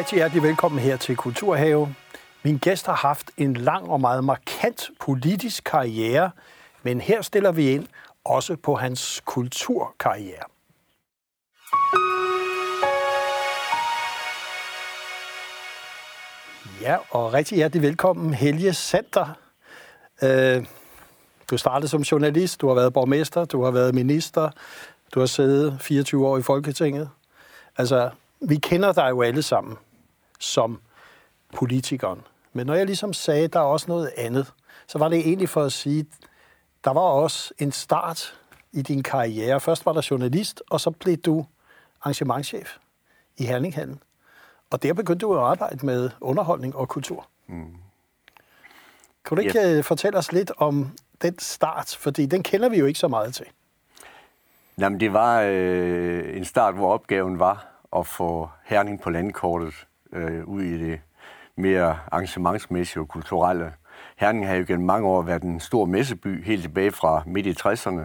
rigtig hjertelig velkommen her til Kulturhave. Min gæst har haft en lang og meget markant politisk karriere, men her stiller vi ind også på hans kulturkarriere. Ja, og rigtig hjertelig velkommen, Helge Sander. Øh, du startede som journalist, du har været borgmester, du har været minister, du har siddet 24 år i Folketinget. Altså, vi kender dig jo alle sammen som politikeren. Men når jeg ligesom sagde, at der er også noget andet, så var det egentlig for at sige, der var også en start i din karriere. Først var der journalist, og så blev du arrangementchef i Herninghallen. Og der begyndte du at arbejde med underholdning og kultur. Mm. Kan du ikke yes. Øh, fortælle os lidt om den start? Fordi den kender vi jo ikke så meget til. Jamen, det var øh, en start, hvor opgaven var at få Herning på landkortet øh, ud i det mere arrangementsmæssige og kulturelle. Herning har jo gennem mange år været en stor messeby, helt tilbage fra midt i 60'erne.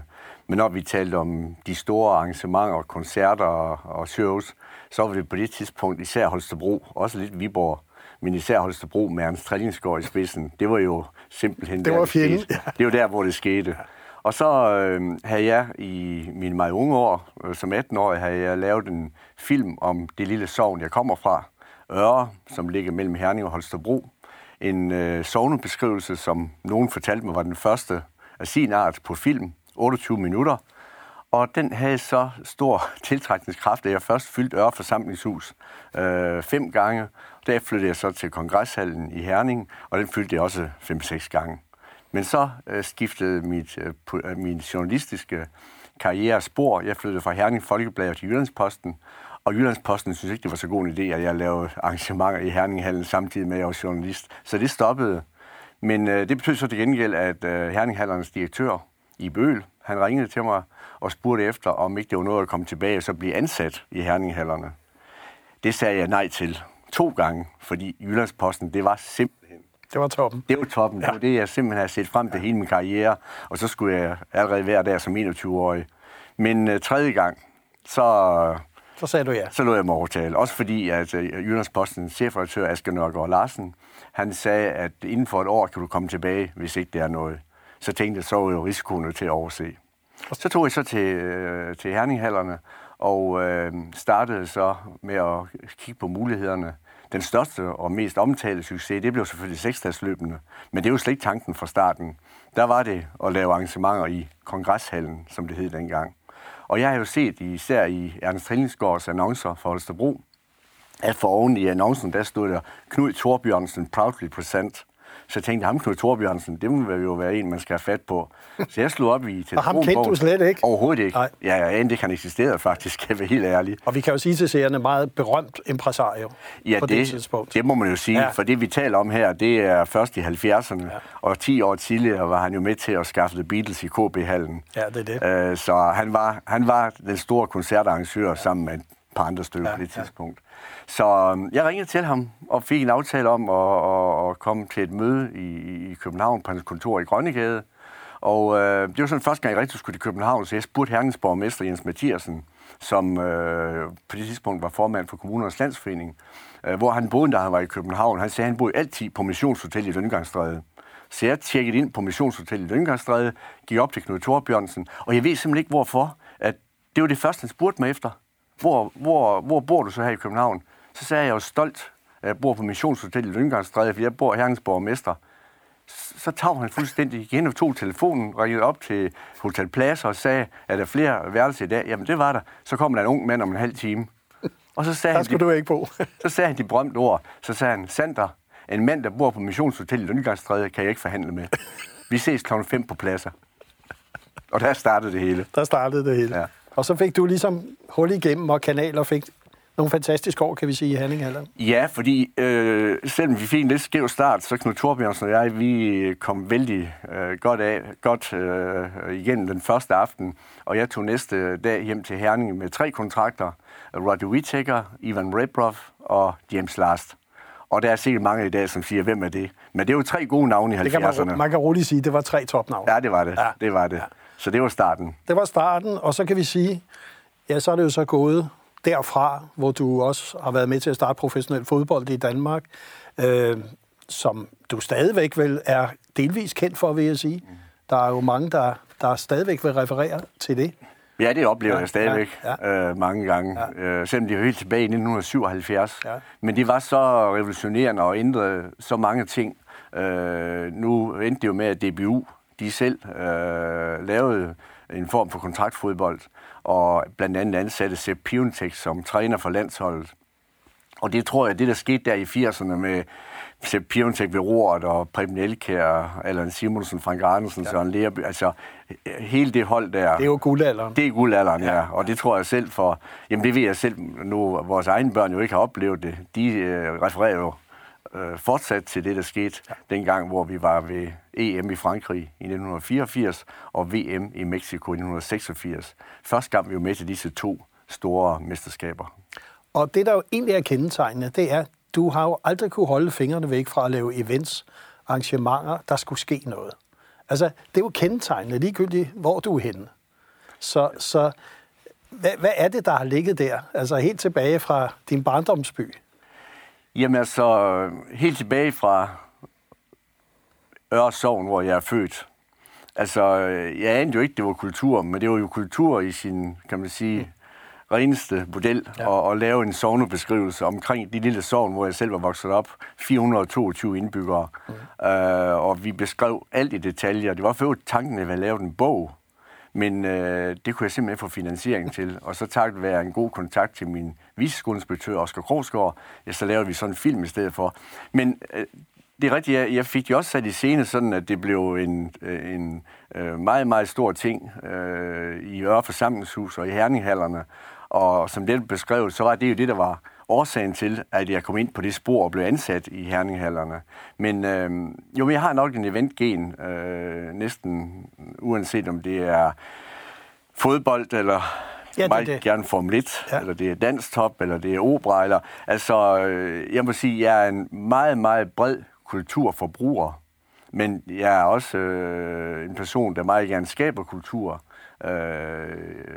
Men når vi talte om de store arrangementer, koncerter og shows, så var det på det tidspunkt især Holstebro, også lidt Viborg, men især Holstebro med Ernst Trillingsgaard i spidsen. Det var jo simpelthen det var fjenden. Det, det var der, hvor det skete. Og så øh, havde jeg i mine meget unge år, øh, som 18-årig, havde jeg lavet en film om det lille sovn, jeg kommer fra, Øre, som ligger mellem Herning og Holstebro. En øh, sovnebeskrivelse, som nogen fortalte mig, var den første af sin art på film, 28 minutter. Og den havde så stor tiltrækningskraft, at jeg først fyldte Øre forsamlingshus øh, fem gange. Der flyttede jeg så til Kongresshallen i Herning, og den fyldte jeg også fem-seks gange. Men så øh, skiftede mit, øh, øh, min journalistiske karriere spor. Jeg flyttede fra Herning Folkeblad til Jyllandsposten, og Jyllandsposten synes ikke, det var så god en idé, at jeg lavede arrangementer i Herninghallen samtidig med, at jeg var journalist. Så det stoppede. Men øh, det betød så til gengæld, at øh, Herninghallernes direktør i Bøl, han ringede til mig og spurgte efter, om ikke det var noget at komme tilbage og så blive ansat i Herninghallerne. Det sagde jeg nej til to gange, fordi Jyllandsposten, det var simpelthen... Det var toppen. Det var toppen. Ja. Det var det, jeg simpelthen har set frem til hele min karriere, og så skulle jeg allerede være der som 21-årig. Men uh, tredje gang, så... Så sagde du ja. Så lå jeg mig overtale. Også fordi, at øh, uh, Jyllandspostens chefredaktør Asger Nørgaard Larsen, han sagde, at inden for et år kan du komme tilbage, hvis ikke det er noget. Så tænkte jeg, så var jo risikoen til at overse. Så tog jeg så til, øh, til Herninghallerne og øh, startede så med at kigge på mulighederne. Den største og mest omtalte succes, det blev selvfølgelig seksdagsløbende, men det er jo slet ikke tanken fra starten. Der var det at lave arrangementer i Kongresshallen, som det hed dengang. Og jeg har jo set, især i Ernst Trillingsgaards annoncer for Holstebro, at for oven i annoncen, der stod der Knud Torbjørnsen proudly present. Så jeg tænkte, ham Knud Torbjørnsen, det må jo være en, man skal have fat på. Så jeg slog op i telefonbogen. Og ham kendte du slet ikke? Overhovedet ikke. Nej. Ja, jeg anede ikke, han eksisterede faktisk, skal jeg være helt ærlig. Og vi kan jo sige til seerne, meget berømt impresario ja, på det, det tidspunkt. det må man jo sige, ja. for det vi taler om her, det er først i 70'erne, ja. og 10 år tidligere var han jo med til at skaffe The Beatles i KB-hallen. Ja, det er det. Uh, så han var, han var den store koncertarrangør ja. sammen med et par andre stykker ja, på det tidspunkt. Ja. Så øhm, jeg ringede til ham og fik en aftale om at, at, komme til et møde i, i København på hans kontor i Grønnegade. Og øh, det var sådan første gang, jeg rigtig skulle til København, så jeg spurgte Herrens borgmester Jens Mathiasen, som øh, på det tidspunkt var formand for kommunernes landsforening, øh, hvor han boede, da han var i København. Han sagde, at han boede altid på Missionshotel i Løngangsstræde. Så jeg tjekkede ind på Missionshotel i Løngangsstræde, gik op til Knud Torbjørnsen, og jeg ved simpelthen ikke hvorfor, at det var det første, han spurgte mig efter. Hvor, hvor, hvor bor du så her i København? Så sagde jeg jo stolt, at jeg bor på Missionshotel i Lynggardsstræde, fordi jeg bor Herrens borgmester. Så tog han fuldstændig igen og tog telefonen, ringede op til Hotel Plaza og sagde, at der flere værelser i dag? Jamen, det var der. Så kom der en ung mand om en halv time. Og så sagde der han, de, du ikke bo. så sagde han de berømte ord. Så sagde han, Sander, en mand, der bor på Missionshotel i Lynggardsstræde, kan jeg ikke forhandle med. Vi ses kl. 5 på pladser. Og der startede det hele. Der startede det hele. Ja. Og så fik du ligesom hul igennem og kanaler fik nogle fantastiske år, kan vi sige, i Herning Ja, fordi øh, selvom vi fik en lidt skæv start, så Knud Torbjørnsen og jeg, vi kom vældig øh, godt, af, godt øh, igen den første aften, og jeg tog næste dag hjem til Herning med tre kontrakter. Roger Whittaker, Ivan Rebrov og James Last. Og der er sikkert mange i dag, som siger, hvem er det? Men det er jo tre gode navne i 70'erne. Det kan man, man kan roligt sige, det var tre topnavne. Ja, det var det. Ja. Det var det. Ja. Så det var starten. Det var starten, og så kan vi sige, ja, så er det jo så gået derfra, hvor du også har været med til at starte professionel fodbold i Danmark, øh, som du stadigvæk vel er delvis kendt for, vil jeg sige. Der er jo mange, der, der stadigvæk vil referere til det. Ja, det oplever ja, jeg stadigvæk ja, ja. Øh, mange gange, ja. øh, selvom de er helt tilbage i 1977. Ja. Men det var så revolutionerende og ændrede så mange ting. Øh, nu endte det jo med, at DBU de selv øh, lavede en form for kontraktfodbold, og blandt andet ansatte Sepp Piontek som træner for landsholdet. Og det tror jeg, det der skete der i 80'erne med Sepp Piontek ved roret, og Preben Elkær, Allan Simonsen, Frank Arnesen, ja. Søren Lerby, altså hele det hold der. Det er jo guldalderen. Det er guldalderen, ja. ja. Og det tror jeg selv for, jamen det ved jeg selv nu, vores egne børn jo ikke har oplevet det. De øh, refererer jo øh, fortsat til det, der skete ja. dengang, hvor vi var ved EM i Frankrig i 1984 og VM i Mexico i 1986. Først gang vi jo med til disse to store mesterskaber. Og det, der jo egentlig er kendetegnende, det er, du har jo aldrig kunne holde fingrene væk fra at lave events, arrangementer, der skulle ske noget. Altså, det er jo kendetegnende, ligegyldigt hvor du er henne. Så, så hvad, hvad er det, der har ligget der? Altså helt tilbage fra din barndomsby? Jamen altså, helt tilbage fra Øresovn, hvor jeg er født. Altså, jeg anede jo ikke, det var kultur, men det var jo kultur i sin, kan man sige, reneste model ja. at, at lave en sovnebeskrivelse omkring de lille sovn, hvor jeg selv var vokset op. 422 indbyggere. Mm. Uh, og vi beskrev alt i detaljer. Det var for tanken, at vi lavede en bog, men øh, det kunne jeg simpelthen få finansiering til. Og så takket være en god kontakt til min viseskoleinspektør, Oscar Krogsgaard, ja, så lavede vi sådan en film i stedet for. Men øh, det er rigtigt, jeg, jeg fik jo også sat i scene, sådan at det blev en, øh, en øh, meget, meget stor ting øh, i Øre Forsamlingshus og i Herninghallerne. Og som det beskrevet, så var det jo det, der var årsagen til, at jeg kom ind på det spor og blev ansat i Herninghallerne. Men øh, jo, jeg har nok en eventgen, øh, næsten uanset om det er fodbold eller ja, meget det. gerne Formel 1, ja. eller det er danstop, eller det er opera, eller, altså, øh, jeg må sige, jeg er en meget, meget bred kulturforbruger, men jeg er også øh, en person, der meget gerne skaber kultur øh,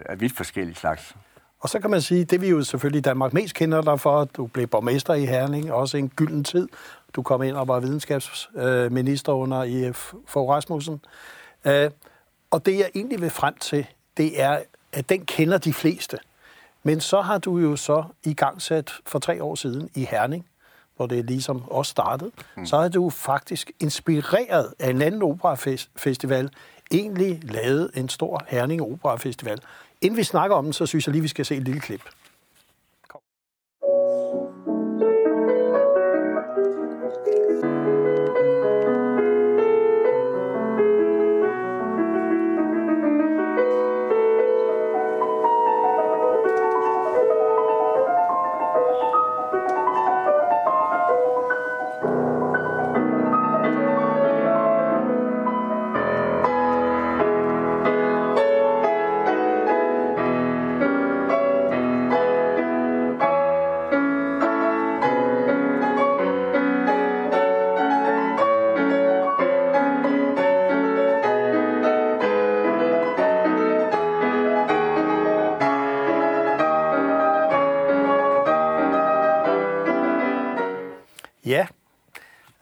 af vidt forskellige slags. Og så kan man sige, det vi jo selvfølgelig i Danmark mest kender dig for, du blev borgmester i Herning, også en gylden tid. Du kom ind og var videnskabsminister under IF for Rasmussen. Øh, og det jeg egentlig vil frem til, det er, at den kender de fleste. Men så har du jo så i gang sat for tre år siden i Herning, hvor det ligesom også startede, mm. så har du faktisk inspireret af en anden operafestival, egentlig lavet en stor Herning Opera Festival. Inden vi snakker om den, så synes jeg lige, vi skal se et lille klip. Ja,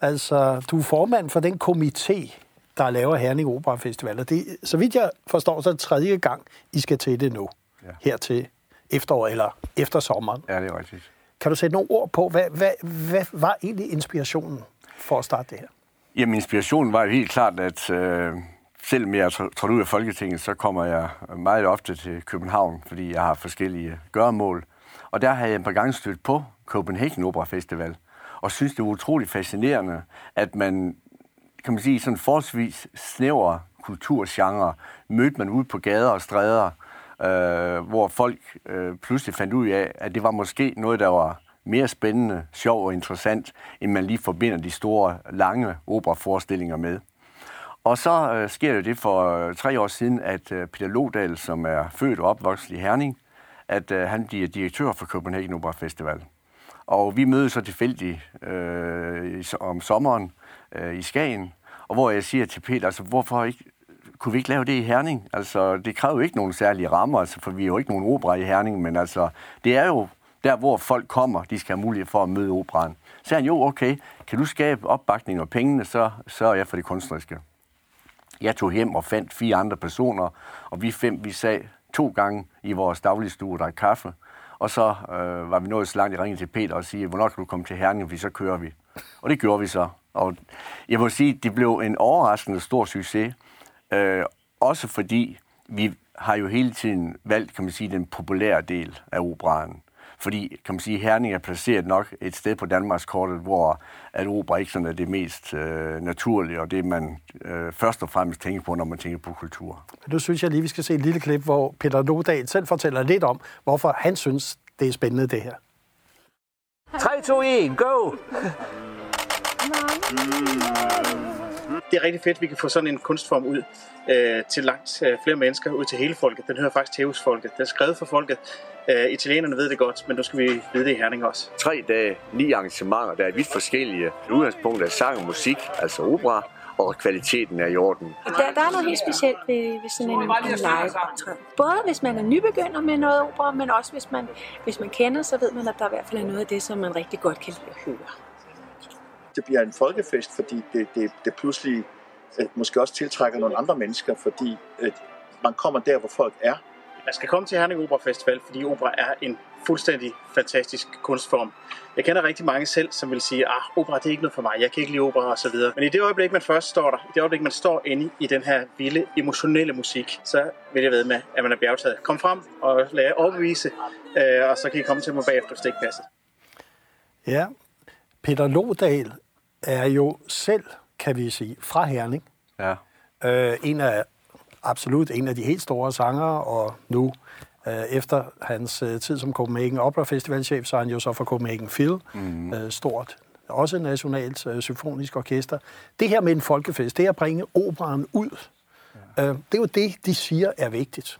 altså du er formand for den komité, der laver Herning Opera Festival. Og det, så vidt jeg forstår, så er det tredje gang, I skal til det nu. Ja. Her til efterår eller efter sommeren. Ja, det er rigtigt. Kan du sætte nogle ord på, hvad, hvad, hvad var egentlig inspirationen for at starte det her? Jamen, inspirationen var helt klart, at øh, selvom jeg er trådt ud af Folketinget, så kommer jeg meget ofte til København, fordi jeg har forskellige gøremål. Og der har jeg et par gange stødt på Copenhagen Opera Festival og synes, det er utroligt fascinerende, at man, kan man sige, sådan forholdsvis snæver kulturgenre mødte man ud på gader og stræder, øh, hvor folk øh, pludselig fandt ud af, at det var måske noget, der var mere spændende, sjov og interessant, end man lige forbinder de store, lange operaforestillinger med. Og så øh, sker det det for øh, tre år siden, at øh, Peter Lodal, som er født og opvokset i Herning, at øh, han bliver direktør for Copenhagen Opera Festival. Og vi mødes så tilfældigt øh, om sommeren øh, i Skagen, og hvor jeg siger til Peter, altså hvorfor ikke, kunne vi ikke lave det i Herning? Altså, det kræver jo ikke nogen særlige rammer, altså, for vi er jo ikke nogen opera i Herning, men altså, det er jo der, hvor folk kommer, de skal have mulighed for at møde operan. Så han, jo, okay, kan du skabe opbakning og pengene, så, så er jeg for det kunstneriske. Jeg tog hjem og fandt fire andre personer, og vi fem, vi sag to gange i vores dagligstue og drak kaffe. Og så øh, var vi nået så langt, jeg ringede til Peter og sige, hvornår skal du komme til Herning, for så kører vi. Og det gjorde vi så. Og jeg må sige, det blev en overraskende stor succes. Øh, også fordi vi har jo hele tiden valgt, kan man sige, den populære del af operaen. Fordi, kan man sige, Herning er placeret nok et sted på Danmarks kortet, hvor at opera ikke sådan er det mest øh, naturlige, og det man øh, først og fremmest tænker på, når man tænker på kultur. Nu synes jeg lige, vi skal se et lille klip, hvor Peter Nodal selv fortæller lidt om, hvorfor han synes, det er spændende, det her. 3, 2, 1, go! Det er rigtig fedt, at vi kan få sådan en kunstform ud øh, til langt øh, flere mennesker, ud til hele folket. Den hører faktisk til hos folket. Den er skrevet for folket. Øh, italienerne ved det godt, men nu skal vi vide det i Herning også. Tre dage, ni arrangementer, der er vidt forskellige. Udgangspunkt er sang og musik, altså opera, og kvaliteten er i orden. Der, der er noget helt specielt ved, ved sådan en, en live Både hvis man er nybegynder med noget opera, men også hvis man, hvis man kender, så ved man, at der i hvert fald er noget af det, som man rigtig godt kan lide at høre. Det bliver en folkefest, fordi det, det, det pludselig øh, måske også tiltrækker nogle andre mennesker, fordi øh, man kommer der, hvor folk er. Man skal komme til Herning Opera Festival, fordi opera er en fuldstændig fantastisk kunstform. Jeg kender rigtig mange selv, som vil sige, ah, opera det er ikke noget for mig, jeg kan ikke lide opera og så videre. Men i det øjeblik, man først står der, i det øjeblik, man står inde i den her vilde, emotionelle musik, så vil jeg ved med, at man er bjergtaget. Kom frem og lad jer overbevise, øh, og så kan I komme til mig bagefter, hvis det ikke passer. Ja, Peter Lodal er jo selv, kan vi sige, fra Herning. Ja. Øh, en af, absolut en af de helt store sangere, og nu øh, efter hans øh, tid som Copenhagen Opera Festivalchef, så er han jo så for Copenhagen Phil, mm. øh, stort, også nationalt øh, symfonisk orkester. Det her med en folkefest, det er at bringe operaen ud. Ja. Øh, det er jo det, de siger er vigtigt.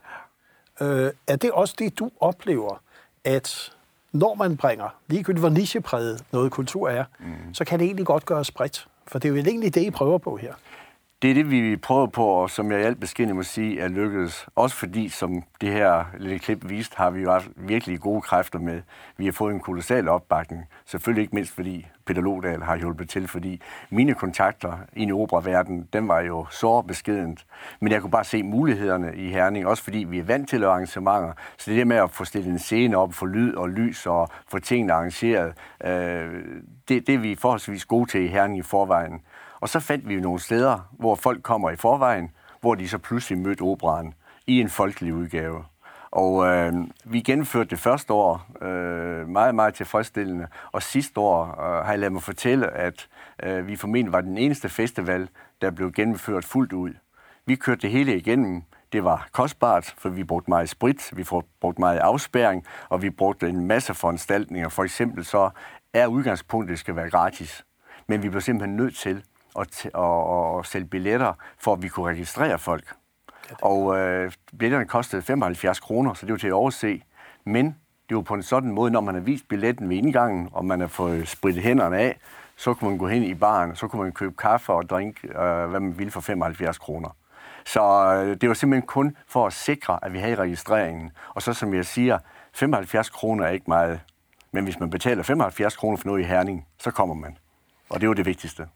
Øh, er det også det, du oplever, at når man bringer, ligegyldigt hvor nichepræget noget kultur er, mm. så kan det egentlig godt gøres bredt. For det er jo egentlig det, I prøver på her. Det er det, vi prøver på, og som jeg i alt beskindet må sige, er lykkedes. Også fordi, som det her lille klip vist, har vi jo haft virkelig gode kræfter med. Vi har fået en kolossal opbakning. Selvfølgelig ikke mindst, fordi Peter Lodal har hjulpet til, fordi mine kontakter i en operaverden, den var jo så beskedent. Men jeg kunne bare se mulighederne i Herning, også fordi vi er vant til arrangementer. Så det der med at få stillet en scene op, få lyd og lys og få tingene arrangeret, øh, det, det er vi forholdsvis gode til i Herning i forvejen. Og så fandt vi jo nogle steder, hvor folk kommer i forvejen, hvor de så pludselig mødte operan i en folkelig udgave. Og øh, vi gennemførte det første år øh, meget, meget tilfredsstillende. Og sidste år øh, har jeg ladet mig fortælle, at øh, vi formentlig var den eneste festival, der blev gennemført fuldt ud. Vi kørte det hele igennem. Det var kostbart, for vi brugte meget sprit, vi brugte meget afspæring, og vi brugte en masse foranstaltninger. For eksempel så er udgangspunktet, at det skal være gratis. Men vi blev simpelthen nødt til at, at, at, at sælge billetter, for at vi kunne registrere folk. Og øh, billetterne kostede 75 kroner, så det var til at overse. Men det var på en sådan måde, når man har vist billetten ved indgangen, og man har fået spritet hænderne af, så kunne man gå hen i baren, så kunne man købe kaffe og drink, øh, hvad man ville for 75 kroner. Så øh, det var simpelthen kun for at sikre, at vi havde registreringen. Og så som jeg siger, 75 kroner er ikke meget. Men hvis man betaler 75 kroner for noget i Herning, så kommer man. Og det var det vigtigste.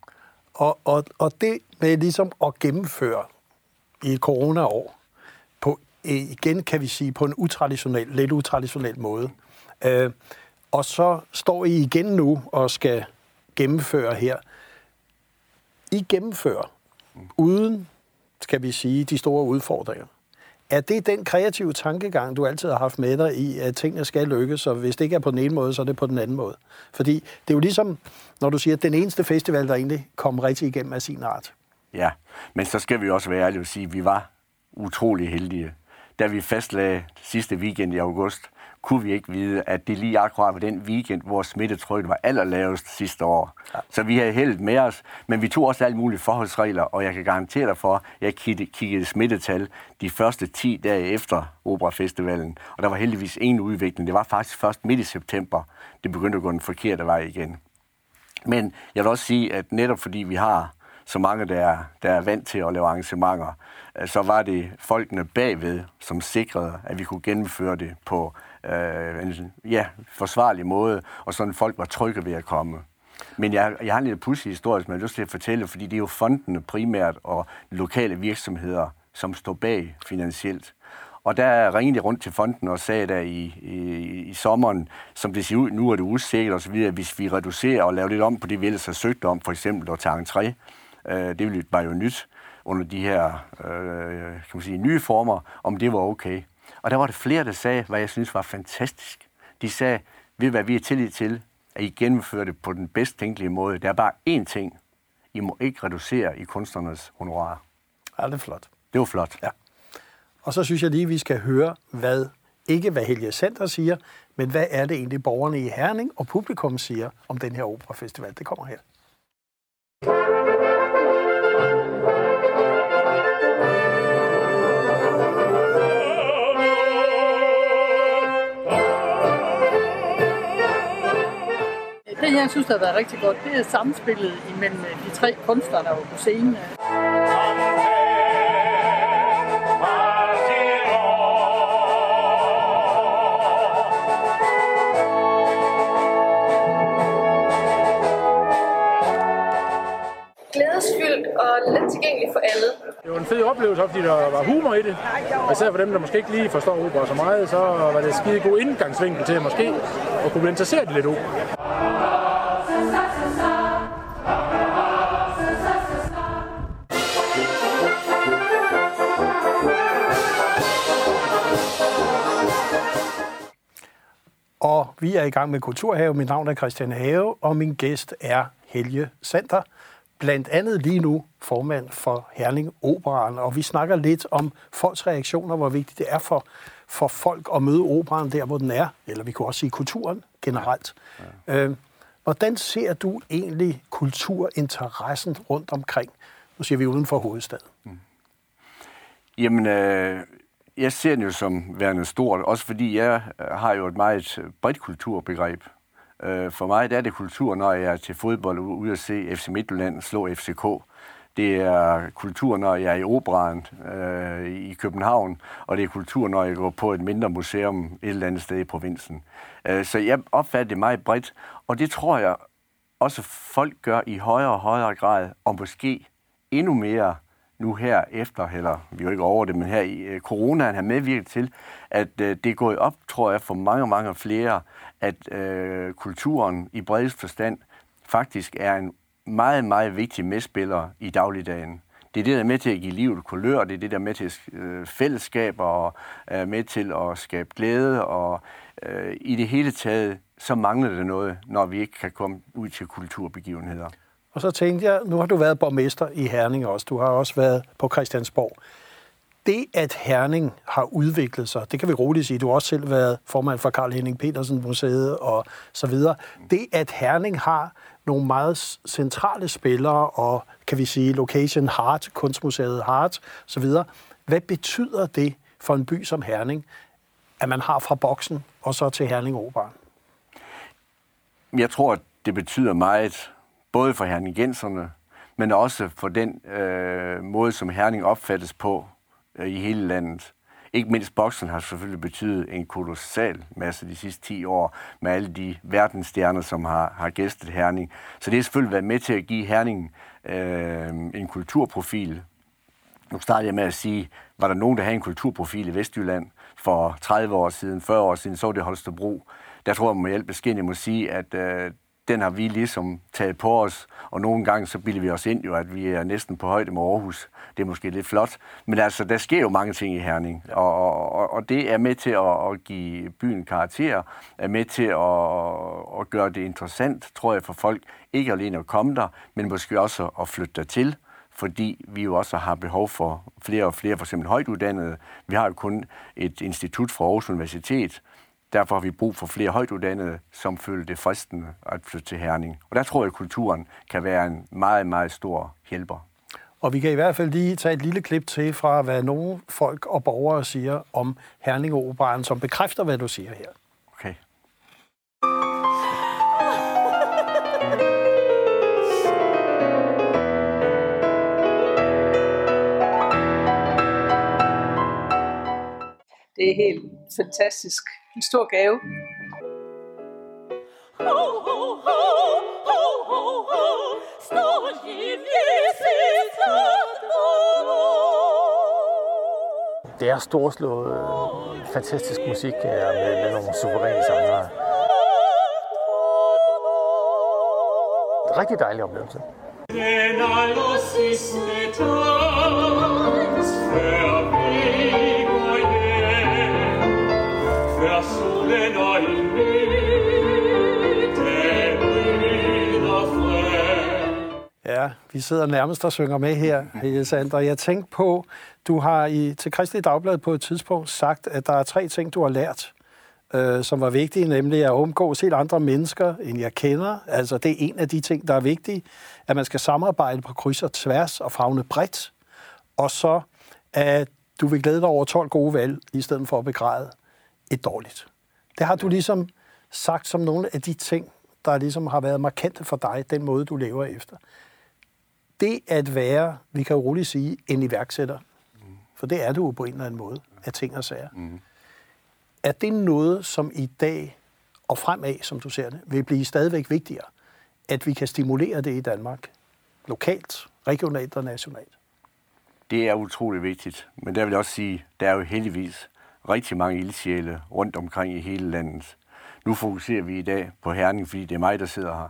Og, og, og det med ligesom at gennemføre i et corona-år, på, øh, igen kan vi sige, på en utraditionel, lidt utraditionel måde. Øh, og så står I igen nu og skal gennemføre her. I gennemfører uden, skal vi sige, de store udfordringer. Er det den kreative tankegang, du altid har haft med dig i, at tingene skal lykkes, og hvis det ikke er på den ene måde, så er det på den anden måde? Fordi det er jo ligesom, når du siger, at den eneste festival, der egentlig kom rigtig igennem af sin art. Ja, men så skal vi også være ærlige og sige, at vi var utrolig heldige. Da vi fastlagde sidste weekend i august, kunne vi ikke vide, at det lige akkurat var den weekend, hvor smittetrykket var allerlavest sidste år. Ja. Så vi havde heldet med os, men vi tog også alle mulige forholdsregler, og jeg kan garantere dig for, at jeg kiggede smittetal de første 10 dage efter Operafestivalen, og der var heldigvis ingen udvikling. Det var faktisk først midt i september, det begyndte at gå den forkerte vej igen. Men jeg vil også sige, at netop fordi vi har så mange, der er, der er vant til at lave arrangementer, øh, så var det folkene bagved, som sikrede, at vi kunne gennemføre det på øh, en ja, forsvarlig måde, og sådan folk var trygge ved at komme. Men jeg, jeg har en lille pudsig historie, som jeg har lyst til at fortælle, fordi det er jo fondene primært og lokale virksomheder, som står bag finansielt. Og der ringede jeg rundt til fonden og sagde der i, i, i sommeren, som det ser ud, nu er det usikkert osv., hvis vi reducerer og laver lidt om på det, vi ellers har søgt om, for eksempel at tage entré, øh, det var jo nyt under de her øh, kan man sige, nye former, om det var okay. Og der var det flere, der sagde, hvad jeg synes var fantastisk. De sagde, ved hvad vi er tillid til, at I gennemfører det på den bedst tænkelige måde. Der er bare én ting. I må ikke reducere i kunstnernes honorar. Ja, det er flot. Det var flot. Ja. Og så synes jeg lige, vi skal høre, hvad, ikke hvad Helge Center siger, men hvad er det egentlig borgerne i Herning og publikum siger om den her operafestival. Det kommer her. Det, jeg synes, der har været rigtig godt, det er samspillet imellem de tre kunstnere, der var på scenen. glædesfyldt og let tilgængelig for alle. Det var en fed oplevelse, fordi der var humor i det. Og især for dem, der måske ikke lige forstår opera så meget, så var det skide god indgangsvinkel til at måske at kunne blive interesseret i lidt opera. Vi er i gang med Kulturhave. Mit navn er Christian Have, og min gæst er Helge Sander, blandt andet lige nu formand for Herning Operan, og vi snakker lidt om folks reaktioner, hvor vigtigt det er for, for folk at møde operan der, hvor den er, eller vi kunne også sige kulturen generelt. Ja. Ja. Øh, hvordan ser du egentlig kulturinteressen rundt omkring? Nu siger vi uden for hovedstaden. Mm. Jamen, øh, jeg ser den jo som værende stort, også fordi jeg øh, har jo et meget øh, bredt kulturbegreb. Øh, for mig der er det kultur, når jeg er til fodbold ude at se FC Midtjylland slå FCK. Det er kultur, når jeg er i operan øh, i København, og det er kultur, når jeg går på et mindre museum et eller andet sted i provinsen. Øh, så jeg opfatter det meget bredt, og det tror jeg også folk gør i højere og højere grad, og måske endnu mere nu her efter, eller vi er jo ikke over det, men her i øh, coronaen har medvirket til, at øh, det er gået op, tror jeg, for mange, mange flere, at øh, kulturen i bredest forstand faktisk er en meget, meget vigtig medspiller i dagligdagen. Det er det, der er med til at give livet kulør, det er det, der er med til øh, fællesskab og er med til at skabe glæde, og øh, i det hele taget, så mangler det noget, når vi ikke kan komme ud til kulturbegivenheder. Og så tænkte jeg, nu har du været borgmester i Herning også, du har også været på Christiansborg. Det, at Herning har udviklet sig, det kan vi roligt sige, du har også selv været formand for Karl Henning Petersen Museet og så videre. Det, at Herning har nogle meget centrale spillere og, kan vi sige, Location Heart, Kunstmuseet Heart så videre. Hvad betyder det for en by som Herning, at man har fra boksen og så til Herning Operen? Jeg tror, at det betyder meget både for herningenserne, men også for den øh, måde, som Herning opfattes på øh, i hele landet. Ikke mindst boksen har selvfølgelig betydet en kolossal masse de sidste 10 år, med alle de verdensstjerner, som har, har gæstet Herning. Så det har selvfølgelig været med til at give Herning øh, en kulturprofil. Nu starter jeg med at sige, var der nogen, der havde en kulturprofil i Vestjylland for 30 år siden, 40 år siden, så var det Holstebro. Der tror jeg, med hjælp beskin, jeg må sige, at øh, den har vi ligesom taget på os, og nogle gange så bilder vi os ind jo, at vi er næsten på højde med Aarhus. Det er måske lidt flot, men altså, der sker jo mange ting i Herning, og, og, og det er med til at, at give byen karakter, er med til at, at gøre det interessant, tror jeg, for folk, ikke alene at komme der, men måske også at flytte der til fordi vi jo også har behov for flere og flere, for eksempel højt uddannede. Vi har jo kun et institut fra Aarhus Universitet, Derfor har vi brug for flere højtuddannede, som føler det fristende at flytte til Herning. Og der tror jeg, at kulturen kan være en meget, meget stor hjælper. Og vi kan i hvert fald lige tage et lille klip til fra, hvad nogle folk og borgere siger om Herning Operaen, som bekræfter, hvad du siger her. Okay. Det er helt fantastisk. En stor gave. Det er storslået, øh, fantastisk musik ja, med, med nogle suveræne sanger. Rigtig dejlig oplevelse. Den allersidste dans, før vi vi sidder nærmest og synger med her, Sander. Jeg tænkte på, du har i, til Kristelig Dagblad på et tidspunkt sagt, at der er tre ting, du har lært, øh, som var vigtige, nemlig at umgås helt andre mennesker, end jeg kender. Altså, det er en af de ting, der er vigtige, at man skal samarbejde på kryds og tværs og fagne bredt. Og så, at du vil glæde dig over 12 gode valg, i stedet for at begræde et dårligt. Det har du ligesom sagt som nogle af de ting, der ligesom har været markante for dig, den måde, du lever efter det at være, vi kan jo roligt sige, en iværksætter, mm. for det er du jo på en eller anden måde, af ting og sager. Mm. Er det noget, som i dag og fremad, som du ser det, vil blive stadigvæk vigtigere, at vi kan stimulere det i Danmark, lokalt, regionalt og nationalt? Det er utrolig vigtigt, men der vil jeg også sige, der er jo heldigvis rigtig mange ildsjæle rundt omkring i hele landet. Nu fokuserer vi i dag på Herning, fordi det er mig, der sidder her.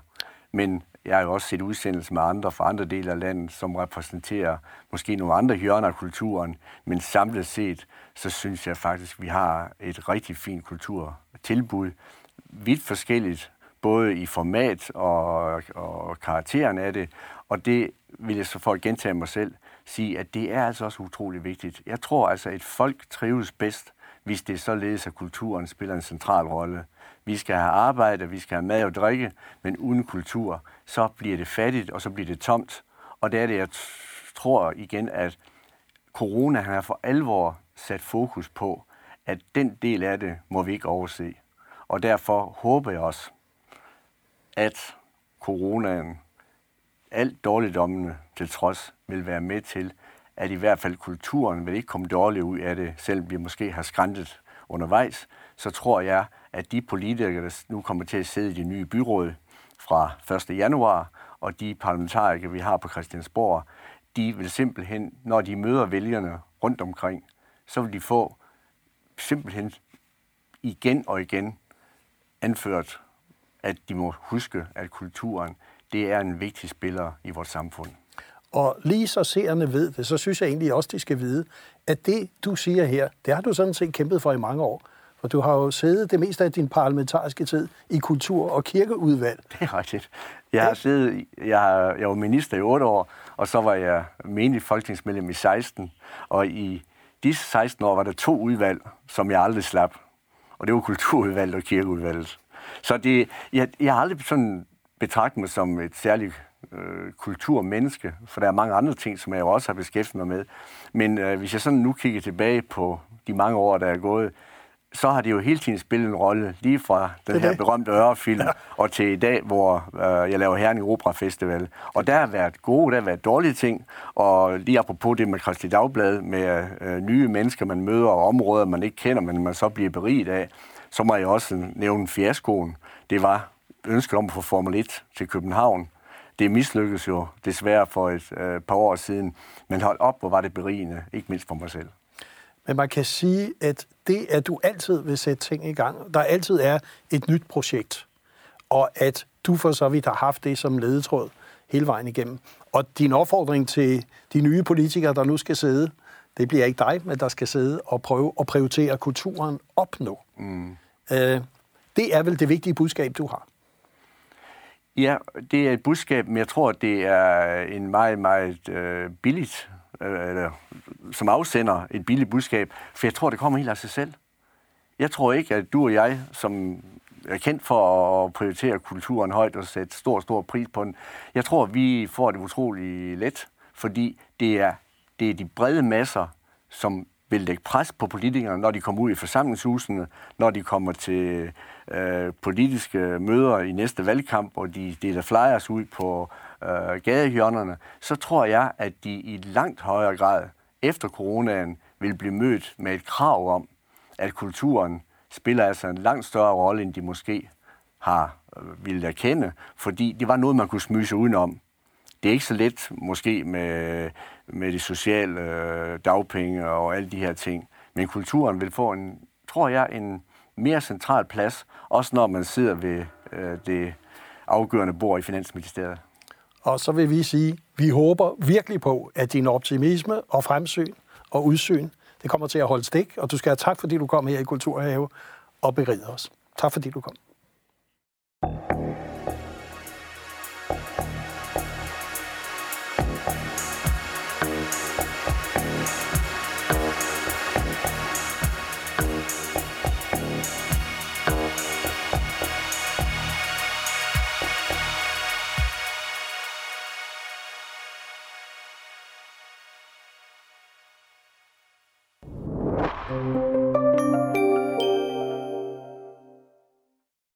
Men jeg har jo også set udsendelser med andre fra andre dele af landet, som repræsenterer måske nogle andre hjørner af kulturen, men samlet set, så synes jeg faktisk, at vi har et rigtig fint kulturtilbud. Vidt forskelligt, både i format og, og karakteren af det, og det vil jeg så for at gentage mig selv sige, at det er altså også utrolig vigtigt. Jeg tror altså, at et folk trives bedst, hvis det således, at kulturen spiller en central rolle. Vi skal have arbejde, vi skal have mad og drikke, men uden kultur, så bliver det fattigt, og så bliver det tomt. Og det er det, jeg tror igen, at corona har for alvor sat fokus på, at den del af det må vi ikke overse. Og derfor håber jeg også, at coronaen, alt dårligdommene til trods, vil være med til, at i hvert fald kulturen vil ikke komme dårligt ud af det, selvom vi måske har skræntet undervejs, så tror jeg, at de politikere, der nu kommer til at sidde i de nye byråd fra 1. januar, og de parlamentarikere, vi har på Christiansborg, de vil simpelthen, når de møder vælgerne rundt omkring, så vil de få simpelthen igen og igen anført, at de må huske, at kulturen det er en vigtig spiller i vores samfund. Og lige så seerne ved det, så synes jeg egentlig også, de skal vide, at det, du siger her, det har du sådan set kæmpet for i mange år. For du har jo siddet det meste af din parlamentariske tid i kultur- og kirkeudvalg. Det er rigtigt. Jeg har siddet, jeg, jeg var minister i 8 år, og så var jeg menig folketingsmedlem i 16. Og i disse 16 år var der to udvalg, som jeg aldrig slap. Og det var kulturudvalget og kirkeudvalget. Så det, jeg, jeg har aldrig sådan betragtet mig som et særligt øh, kulturmenneske, for der er mange andre ting, som jeg jo også har beskæftiget mig med. Men øh, hvis jeg sådan nu kigger tilbage på de mange år, der er gået, så har det jo hele tiden spillet en rolle, lige fra den her berømte Ørefilm, ja. og til i dag, hvor øh, jeg laver Herning Opera Festival. Og der har været gode, der har været dårlige ting, og lige apropos det med Kristelig Dagblad, med øh, nye mennesker, man møder, og områder, man ikke kender, men man så bliver beriget af, så må jeg også nævne fiaskoen. Det var ønsket om at få Formel 1 til København. Det mislykkedes jo desværre for et øh, par år siden, men hold op, hvor var det berigende, ikke mindst for mig selv. Men man kan sige, at det, at du altid vil sætte ting i gang, der altid er et nyt projekt, og at du for så vidt har haft det som ledetråd hele vejen igennem. Og din opfordring til de nye politikere, der nu skal sidde, det bliver ikke dig, men der skal sidde og prøve at prioritere kulturen op nu. Mm. Øh, det er vel det vigtige budskab, du har. Ja, det er et budskab, men jeg tror, det er en meget, meget øh, billigt øh, eller, som afsender et billigt budskab, for jeg tror, det kommer helt af sig selv. Jeg tror ikke, at du og jeg, som er kendt for at prioritere kulturen højt og sætte stor, stor pris på den, jeg tror, vi får det utrolig let, fordi det er, det er de brede masser, som vil lægge pres på politikerne, når de kommer ud i forsamlingshusene, når de kommer til øh, politiske møder i næste valgkamp, og de deler flyers ud på øh, gadehjørnerne, så tror jeg, at de i langt højere grad efter coronaen vil blive mødt med et krav om, at kulturen spiller altså en langt større rolle, end de måske har øh, ville erkende, fordi det var noget, man kunne smyge sig udenom. Det er ikke så let måske med, med de sociale øh, dagpenge og alle de her ting, men kulturen vil få en, tror jeg, en mere central plads, også når man sidder ved øh, det afgørende bord i Finansministeriet. Og så vil vi sige, vi håber virkelig på, at din optimisme og fremsyn og udsyn, det kommer til at holde stik, og du skal have tak, fordi du kom her i Kulturhave og berigede os. Tak fordi du kom. thank you